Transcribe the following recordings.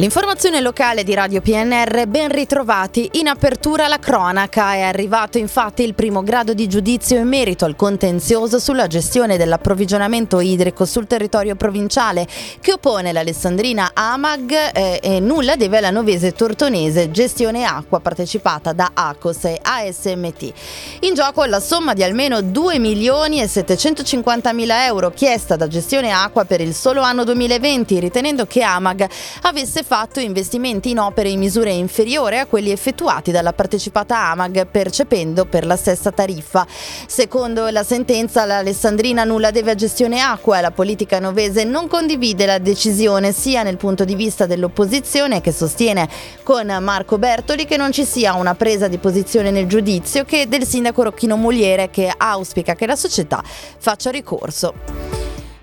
L'informazione locale di Radio PNR, ben ritrovati. In apertura la cronaca è arrivato infatti il primo grado di giudizio in merito al contenzioso sulla gestione dell'approvvigionamento idrico sul territorio provinciale che oppone l'Alessandrina Amag eh, e nulla deve alla novese tortonese gestione acqua partecipata da ACOS e ASMT. In gioco la somma di almeno 2 milioni e 750 mila euro chiesta da gestione acqua per il solo anno 2020 ritenendo che Amag avesse fatto investimenti in opere in misure inferiore a quelli effettuati dalla partecipata Amag percependo per la stessa tariffa. Secondo la sentenza l'Alessandrina nulla deve a gestione acqua e la politica novese non condivide la decisione sia nel punto di vista dell'opposizione che sostiene con Marco Bertoli che non ci sia una presa di posizione nel giudizio che del sindaco Rocchino Mugliere che auspica che la società faccia ricorso.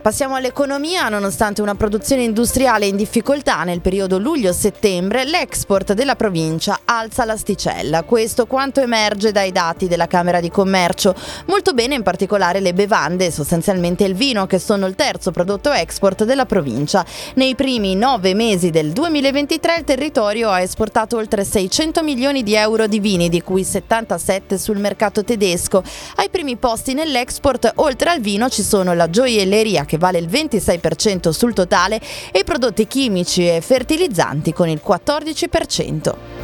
Passiamo all'economia, nonostante una produzione industriale in difficoltà nel periodo luglio-settembre, l'export della provincia alza l'asticella. Questo quanto emerge dai dati della Camera di Commercio. Molto bene in particolare le bevande, sostanzialmente il vino, che sono il terzo prodotto export della provincia. Nei primi nove mesi del 2023 il territorio ha esportato oltre 600 milioni di euro di vini, di cui 77 sul mercato tedesco. Ai primi posti nell'export, oltre al vino, ci sono la gioielleria che che vale il 26% sul totale, e prodotti chimici e fertilizzanti con il 14%.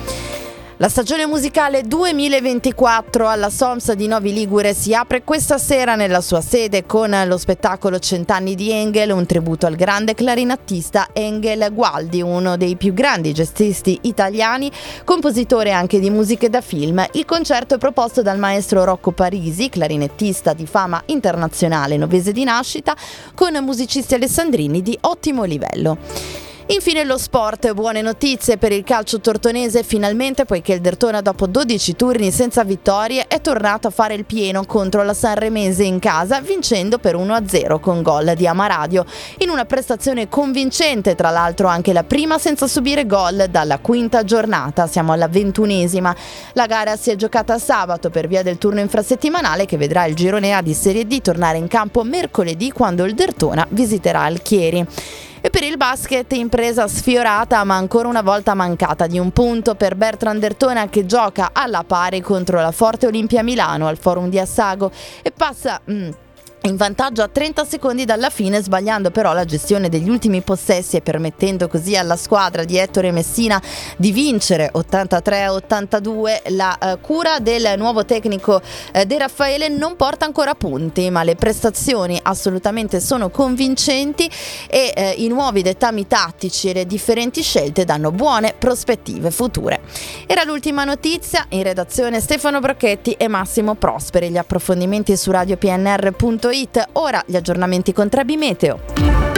La stagione musicale 2024 alla Soms di Novi Ligure si apre questa sera nella sua sede con lo spettacolo Cent'anni di Engel, un tributo al grande clarinattista Engel Gualdi, uno dei più grandi gestisti italiani, compositore anche di musiche da film. Il concerto è proposto dal maestro Rocco Parisi, clarinettista di fama internazionale novese di nascita, con musicisti alessandrini di ottimo livello. Infine lo sport, buone notizie per il calcio tortonese finalmente poiché il Dertona dopo 12 turni senza vittorie è tornato a fare il pieno contro la Sanremese in casa vincendo per 1-0 con gol di Amaradio in una prestazione convincente tra l'altro anche la prima senza subire gol dalla quinta giornata, siamo alla ventunesima. La gara si è giocata sabato per via del turno infrasettimanale che vedrà il girone A di Serie D tornare in campo mercoledì quando il Dertona visiterà Alchieri. E per il basket impresa sfiorata ma ancora una volta mancata di un punto per Bertrand Dertona che gioca alla pari contro la Forte Olimpia Milano al Forum di Assago. E passa... Mm, in vantaggio a 30 secondi dalla fine, sbagliando però la gestione degli ultimi possessi e permettendo così alla squadra di Ettore Messina di vincere 83-82. La eh, cura del nuovo tecnico eh, De Raffaele non porta ancora punti, ma le prestazioni assolutamente sono convincenti e eh, i nuovi dettami tattici e le differenti scelte danno buone prospettive future. Era l'ultima notizia, in redazione Stefano Brocchetti e Massimo Prosperi. Gli approfondimenti su radiopnr.it Ora gli aggiornamenti con Trebi Meteo.